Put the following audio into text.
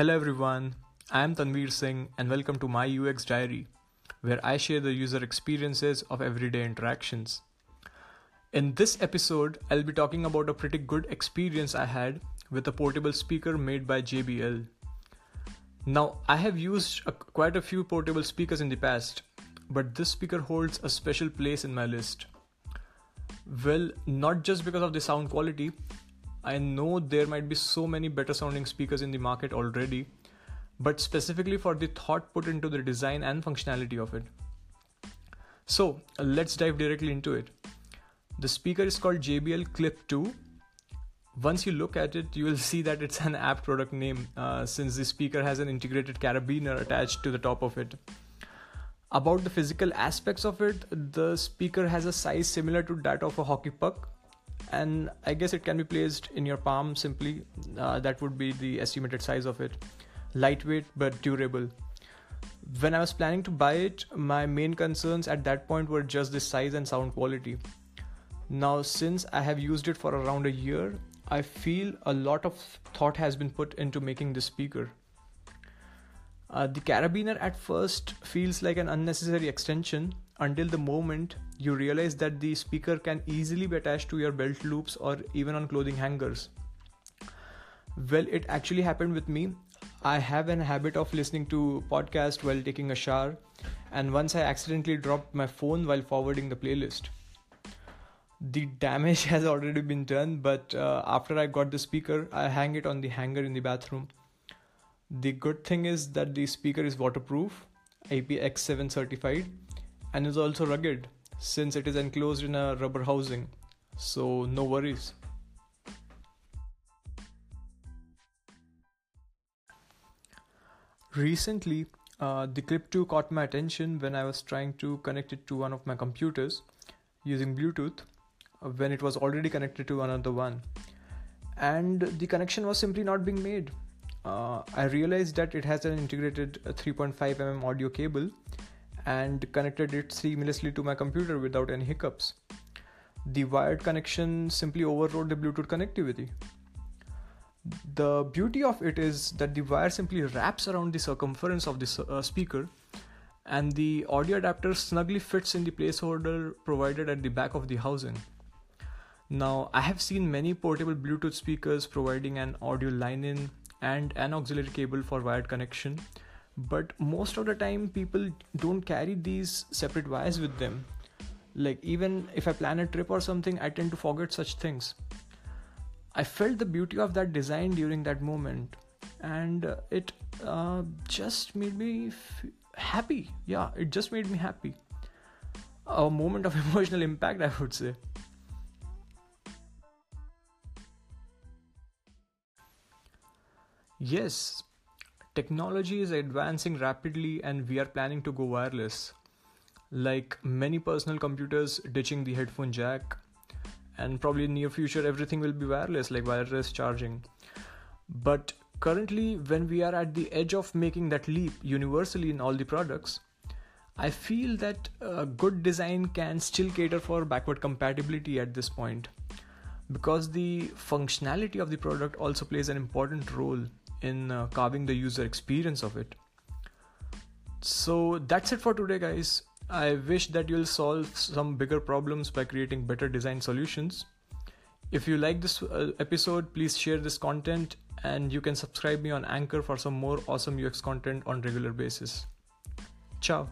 Hello everyone, I am Tanveer Singh and welcome to my UX diary, where I share the user experiences of everyday interactions. In this episode, I'll be talking about a pretty good experience I had with a portable speaker made by JBL. Now, I have used a, quite a few portable speakers in the past, but this speaker holds a special place in my list. Well, not just because of the sound quality, I know there might be so many better sounding speakers in the market already, but specifically for the thought put into the design and functionality of it. So let's dive directly into it. The speaker is called JBL Clip 2. Once you look at it, you will see that it's an apt product name uh, since the speaker has an integrated carabiner attached to the top of it. About the physical aspects of it, the speaker has a size similar to that of a hockey puck, and I guess it can be placed in your palm simply. Uh, that would be the estimated size of it. Lightweight but durable. When I was planning to buy it, my main concerns at that point were just the size and sound quality. Now, since I have used it for around a year, I feel a lot of thought has been put into making this speaker. Uh, the carabiner at first feels like an unnecessary extension until the moment you realize that the speaker can easily be attached to your belt loops or even on clothing hangers. Well, it actually happened with me. I have an habit of listening to podcast while taking a shower, and once I accidentally dropped my phone while forwarding the playlist. The damage has already been done, but uh, after I got the speaker, I hang it on the hanger in the bathroom. The good thing is that the speaker is waterproof, IPX7 certified, and is also rugged since it is enclosed in a rubber housing, so no worries. Recently, uh, the Clip 2 caught my attention when I was trying to connect it to one of my computers using Bluetooth uh, when it was already connected to another one. And the connection was simply not being made. Uh, I realized that it has an integrated 3.5 mm audio cable and connected it seamlessly to my computer without any hiccups. The wired connection simply overrode the Bluetooth connectivity. The beauty of it is that the wire simply wraps around the circumference of the uh, speaker and the audio adapter snugly fits in the placeholder provided at the back of the housing. Now, I have seen many portable Bluetooth speakers providing an audio line in and an auxiliary cable for wired connection but most of the time people don't carry these separate wires with them. Like even if i plan a trip or something i tend to forget such things. I felt the beauty of that design during that moment. And uh, it uh, just made me f- happy. Yeah it just made me happy. A moment of emotional impact i would say. Yes Technology is advancing rapidly and we are planning to go wireless. Like many personal computers ditching the headphone jack, and probably in near future everything will be wireless like wireless charging. But currently when we are at the edge of making that leap universally in all the products, I feel that a good design can still cater for backward compatibility at this point because the functionality of the product also plays an important role in uh, carving the user experience of it. So that's it for today, guys. I wish that you'll solve some bigger problems by creating better design solutions. If you like this uh, episode, please share this content and you can subscribe me on Anchor for some more awesome UX content on regular basis. Ciao.